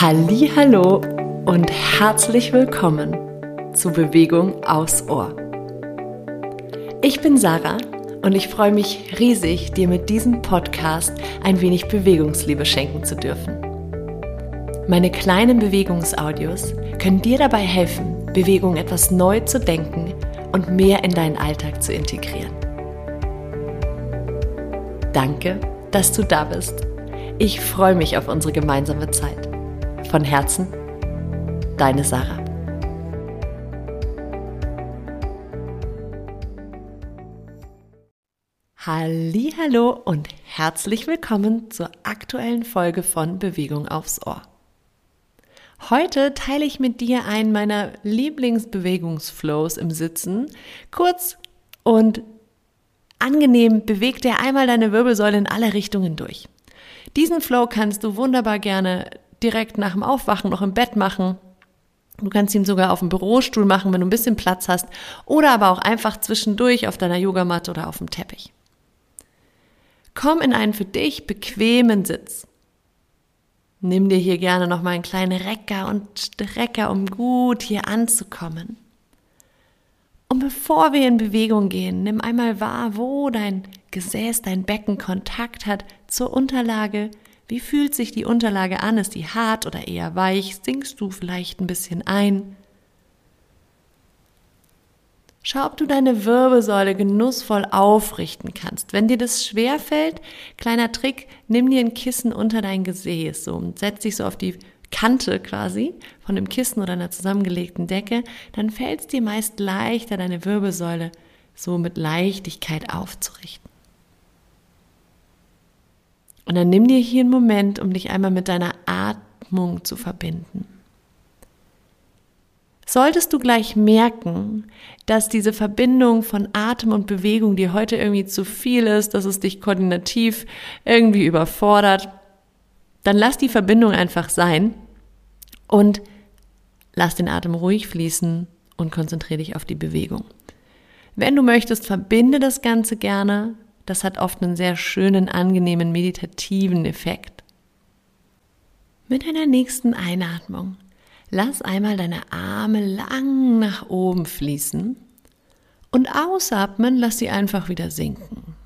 Hallo und herzlich willkommen zu Bewegung aus Ohr. Ich bin Sarah und ich freue mich riesig, dir mit diesem Podcast ein wenig Bewegungsliebe schenken zu dürfen. Meine kleinen Bewegungsaudios können dir dabei helfen, Bewegung etwas neu zu denken und mehr in deinen Alltag zu integrieren. Danke, dass du da bist. Ich freue mich auf unsere gemeinsame Zeit. Von Herzen, deine Sarah. Hallo und herzlich willkommen zur aktuellen Folge von Bewegung aufs Ohr. Heute teile ich mit dir einen meiner Lieblingsbewegungsflows im Sitzen. Kurz und angenehm bewegt er einmal deine Wirbelsäule in alle Richtungen durch. Diesen Flow kannst du wunderbar gerne direkt nach dem Aufwachen noch im Bett machen. Du kannst ihn sogar auf dem Bürostuhl machen, wenn du ein bisschen Platz hast, oder aber auch einfach zwischendurch auf deiner Yogamatte oder auf dem Teppich. Komm in einen für dich bequemen Sitz. Nimm dir hier gerne noch mal einen kleinen Recker und Strecker, um gut hier anzukommen. Und bevor wir in Bewegung gehen, nimm einmal wahr, wo dein Gesäß, dein Becken Kontakt hat zur Unterlage, wie fühlt sich die Unterlage an? Ist die hart oder eher weich? Sinkst du vielleicht ein bisschen ein? Schau, ob du deine Wirbelsäule genussvoll aufrichten kannst. Wenn dir das schwer fällt, kleiner Trick, nimm dir ein Kissen unter dein Gesäß so, und setz dich so auf die Kante quasi von dem Kissen oder einer zusammengelegten Decke, dann fällt es dir meist leichter, deine Wirbelsäule so mit Leichtigkeit aufzurichten. Und dann nimm dir hier einen Moment, um dich einmal mit deiner Atmung zu verbinden. Solltest du gleich merken, dass diese Verbindung von Atem und Bewegung dir heute irgendwie zu viel ist, dass es dich koordinativ irgendwie überfordert, dann lass die Verbindung einfach sein und lass den Atem ruhig fließen und konzentriere dich auf die Bewegung. Wenn du möchtest, verbinde das Ganze gerne das hat oft einen sehr schönen, angenehmen, meditativen Effekt. Mit deiner nächsten Einatmung lass einmal deine Arme lang nach oben fließen und ausatmen, lass sie einfach wieder sinken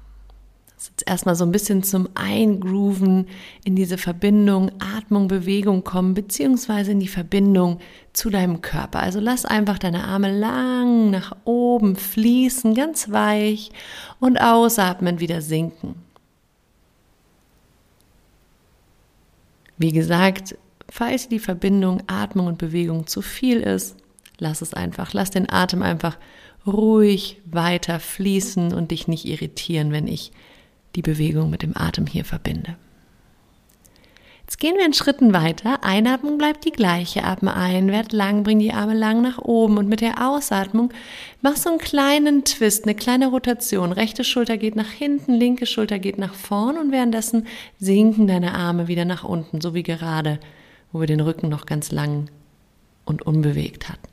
jetzt erstmal so ein bisschen zum Eingrooven in diese Verbindung Atmung, Bewegung kommen, beziehungsweise in die Verbindung zu deinem Körper. Also lass einfach deine Arme lang nach oben fließen, ganz weich und ausatmen wieder sinken. Wie gesagt, falls die Verbindung Atmung und Bewegung zu viel ist, lass es einfach. Lass den Atem einfach ruhig weiter fließen und dich nicht irritieren, wenn ich die Bewegung mit dem Atem hier verbinde. Jetzt gehen wir in Schritten weiter. Einatmung bleibt die gleiche. Atme ein, werd lang, bring die Arme lang nach oben und mit der Ausatmung mach so einen kleinen Twist, eine kleine Rotation. Rechte Schulter geht nach hinten, linke Schulter geht nach vorn und währenddessen sinken deine Arme wieder nach unten, so wie gerade, wo wir den Rücken noch ganz lang und unbewegt hatten.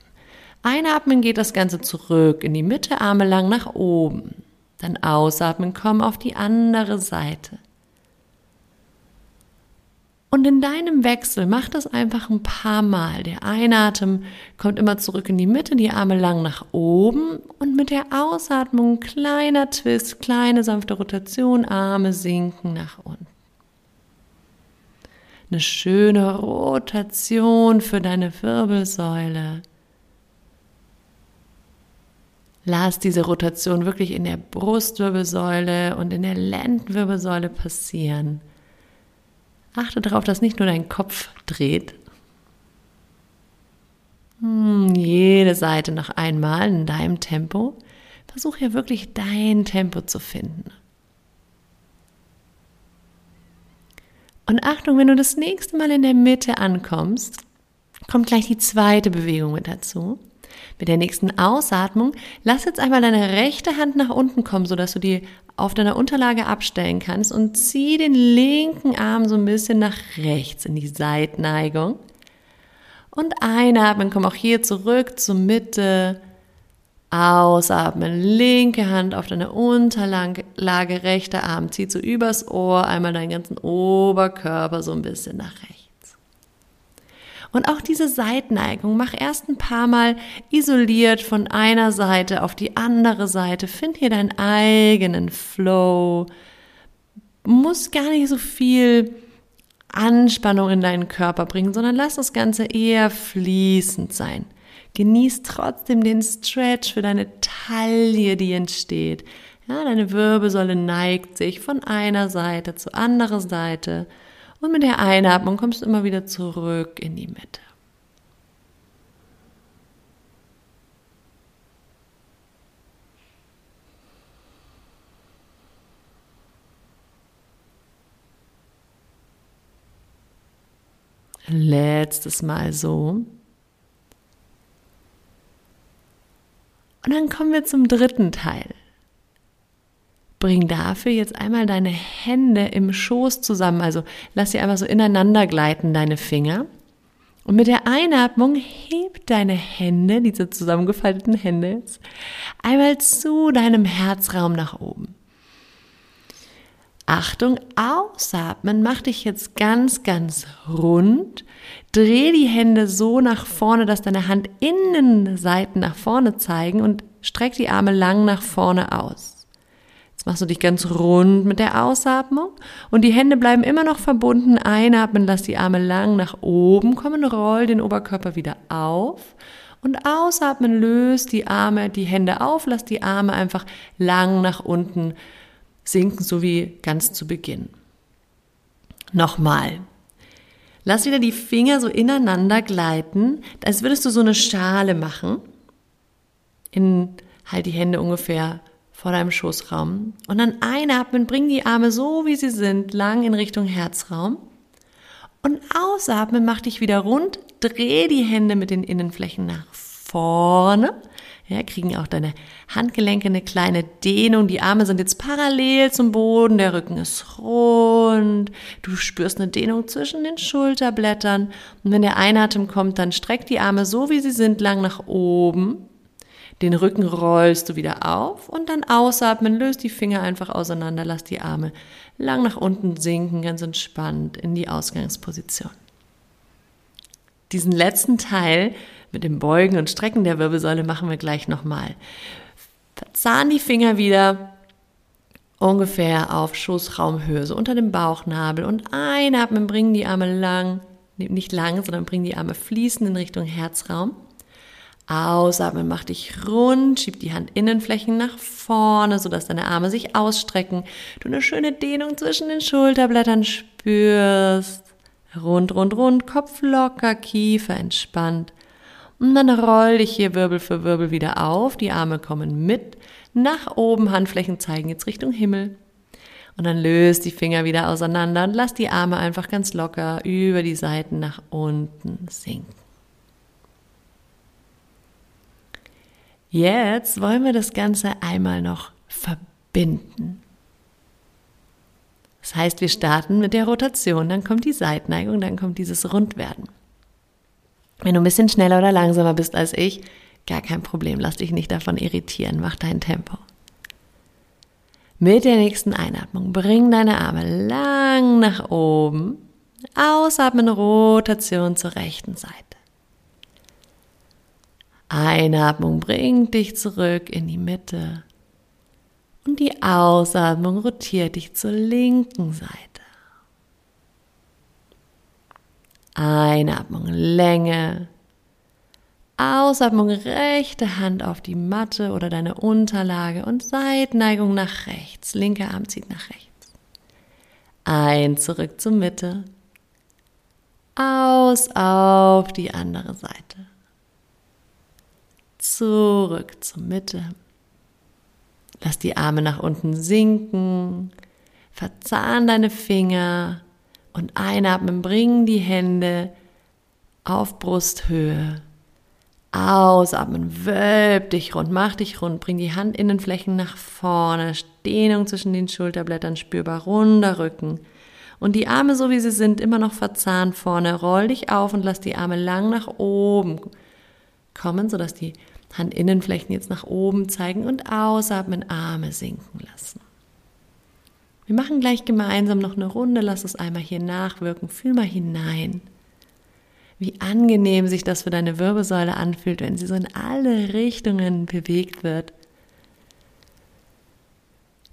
Einatmen geht das Ganze zurück in die Mitte, Arme lang nach oben. Dann ausatmen, komm auf die andere Seite. Und in deinem Wechsel mach das einfach ein paar Mal. Der Einatmen kommt immer zurück in die Mitte, die Arme lang nach oben und mit der Ausatmung kleiner Twist, kleine sanfte Rotation, Arme sinken nach unten. Eine schöne Rotation für deine Wirbelsäule. Lass diese Rotation wirklich in der Brustwirbelsäule und in der Lendenwirbelsäule passieren. Achte darauf, dass nicht nur dein Kopf dreht. Hm, jede Seite noch einmal in deinem Tempo. Versuch ja wirklich dein Tempo zu finden. Und Achtung, wenn du das nächste Mal in der Mitte ankommst, kommt gleich die zweite Bewegung mit dazu. Mit der nächsten Ausatmung lass jetzt einmal deine rechte Hand nach unten kommen, sodass du die auf deiner Unterlage abstellen kannst und zieh den linken Arm so ein bisschen nach rechts in die Seitneigung. Und einatmen, komm auch hier zurück zur Mitte. Ausatmen, linke Hand auf deine Unterlage, rechter Arm, zieh so übers Ohr, einmal deinen ganzen Oberkörper so ein bisschen nach rechts. Und auch diese Seitneigung, mach erst ein paar Mal isoliert von einer Seite auf die andere Seite. Find hier deinen eigenen Flow. Muss gar nicht so viel Anspannung in deinen Körper bringen, sondern lass das Ganze eher fließend sein. Genieß trotzdem den Stretch für deine Taille, die entsteht. Ja, deine Wirbelsäule neigt sich von einer Seite zur anderen Seite. Und mit der Einatmung kommst du immer wieder zurück in die Mitte. Letztes Mal so. Und dann kommen wir zum dritten Teil. Bring dafür jetzt einmal deine Hände im Schoß zusammen. Also lass sie einfach so ineinander gleiten, deine Finger. Und mit der Einatmung heb deine Hände, diese zusammengefalteten Hände, einmal zu deinem Herzraum nach oben. Achtung, ausatmen, mach dich jetzt ganz, ganz rund. Dreh die Hände so nach vorne, dass deine Handinnenseiten nach vorne zeigen und streck die Arme lang nach vorne aus. Jetzt machst du dich ganz rund mit der Ausatmung und die Hände bleiben immer noch verbunden. Einatmen, lass die Arme lang nach oben kommen, roll den Oberkörper wieder auf. Und ausatmen, löst die Arme, die Hände auf, lass die Arme einfach lang nach unten sinken, so wie ganz zu Beginn. Nochmal. Lass wieder die Finger so ineinander gleiten, als würdest du so eine Schale machen. In halt die Hände ungefähr vor deinem Schoßraum. Und dann einatmen, bring die Arme so wie sie sind, lang in Richtung Herzraum. Und ausatmen, mach dich wieder rund, dreh die Hände mit den Innenflächen nach vorne ja, kriegen auch deine Handgelenke eine kleine Dehnung. Die Arme sind jetzt parallel zum Boden, der Rücken ist rund. Du spürst eine Dehnung zwischen den Schulterblättern. Und wenn der Einatem kommt, dann streck die Arme so, wie sie sind, lang nach oben. Den Rücken rollst du wieder auf und dann ausatmen, löst die Finger einfach auseinander, lass die Arme lang nach unten sinken, ganz entspannt in die Ausgangsposition. Diesen letzten Teil mit dem Beugen und Strecken der Wirbelsäule machen wir gleich nochmal. Verzahn die Finger wieder ungefähr auf Schoßraumhöhe, so unter dem Bauchnabel und einatmen, bringen die Arme lang, nicht lang, sondern bringen die Arme fließend in Richtung Herzraum. Ausatmen, mach dich rund, schieb die Handinnenflächen nach vorne, sodass deine Arme sich ausstrecken. Du eine schöne Dehnung zwischen den Schulterblättern spürst. Rund, rund, rund, Kopf locker, Kiefer entspannt. Und dann roll dich hier Wirbel für Wirbel wieder auf. Die Arme kommen mit nach oben. Handflächen zeigen jetzt Richtung Himmel. Und dann löst die Finger wieder auseinander und lass die Arme einfach ganz locker über die Seiten nach unten sinken. Jetzt wollen wir das Ganze einmal noch verbinden. Das heißt, wir starten mit der Rotation, dann kommt die Seitneigung, dann kommt dieses Rundwerden. Wenn du ein bisschen schneller oder langsamer bist als ich, gar kein Problem, lass dich nicht davon irritieren, mach dein Tempo. Mit der nächsten Einatmung bring deine Arme lang nach oben. Ausatmen, Rotation zur rechten Seite. Einatmung bringt dich zurück in die Mitte. Und die Ausatmung rotiert dich zur linken Seite. Einatmung Länge. Ausatmung rechte Hand auf die Matte oder deine Unterlage und Seitneigung nach rechts. Linker Arm zieht nach rechts. Ein zurück zur Mitte. Aus auf die andere Seite. Zurück zur Mitte. Lass die Arme nach unten sinken. Verzahn deine Finger und einatmen, bring die Hände auf Brusthöhe. Ausatmen, wölb dich rund, mach dich rund, bring die Handinnenflächen nach vorne, Dehnung zwischen den Schulterblättern spürbar, runder Rücken. Und die Arme, so wie sie sind, immer noch verzahnt vorne. Roll dich auf und lass die Arme lang nach oben kommen, sodass die Handinnenflächen jetzt nach oben zeigen und ausatmen, Arme sinken lassen. Wir machen gleich gemeinsam noch eine Runde, lass es einmal hier nachwirken, fühl mal hinein. wie angenehm sich das für deine Wirbelsäule anfühlt, wenn sie so in alle Richtungen bewegt wird.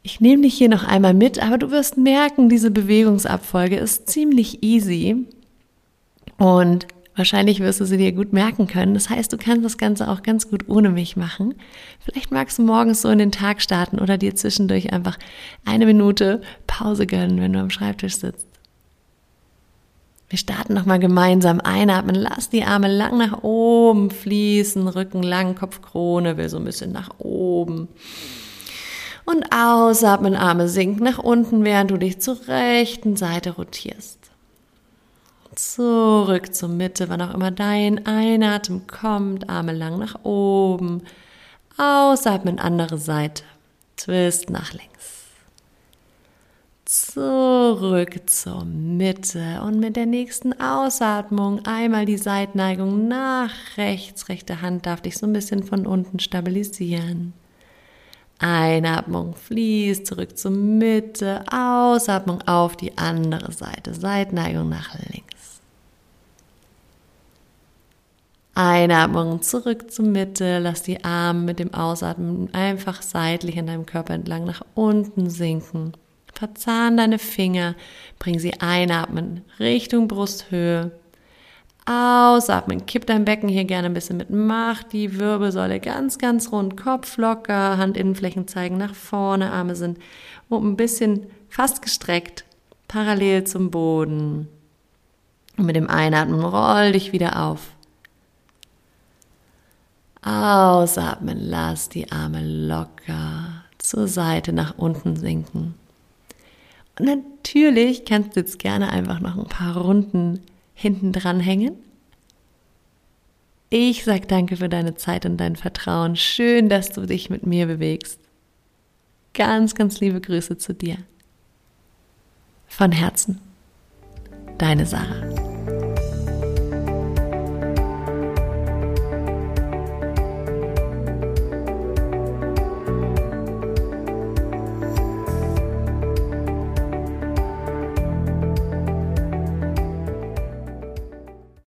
Ich nehme dich hier noch einmal mit, aber du wirst merken, diese Bewegungsabfolge ist ziemlich easy und wahrscheinlich wirst du sie dir gut merken können. Das heißt, du kannst das Ganze auch ganz gut ohne mich machen. Vielleicht magst du morgens so in den Tag starten oder dir zwischendurch einfach eine Minute Pause gönnen, wenn du am Schreibtisch sitzt. Wir starten nochmal gemeinsam. Einatmen, lass die Arme lang nach oben fließen, Rücken lang, Kopfkrone will so ein bisschen nach oben. Und ausatmen, Arme sinken nach unten, während du dich zur rechten Seite rotierst. Zurück zur Mitte, wann auch immer dein Einatmen kommt, Arme lang nach oben. Ausatmen, andere Seite. Twist nach links zurück zur Mitte und mit der nächsten Ausatmung einmal die Seitneigung nach rechts. Rechte Hand darf dich so ein bisschen von unten stabilisieren. Einatmung fließt zurück zur Mitte, Ausatmung auf die andere Seite, Seitneigung nach links. Einatmung zurück zur Mitte, lass die Arme mit dem Ausatmen einfach seitlich in deinem Körper entlang nach unten sinken. Verzahn deine Finger, bring sie einatmen Richtung Brusthöhe. Ausatmen, kipp dein Becken hier gerne ein bisschen mit. Mach die Wirbelsäule ganz, ganz rund, Kopf locker, Handinnenflächen zeigen nach vorne, Arme sind um ein bisschen fast gestreckt, parallel zum Boden. Und mit dem Einatmen roll dich wieder auf. Ausatmen, lass die Arme locker zur Seite nach unten sinken. Und natürlich kannst du jetzt gerne einfach noch ein paar Runden hinten dran hängen. Ich sag danke für deine Zeit und dein Vertrauen. Schön, dass du dich mit mir bewegst. Ganz, ganz liebe Grüße zu dir. Von Herzen. Deine Sarah.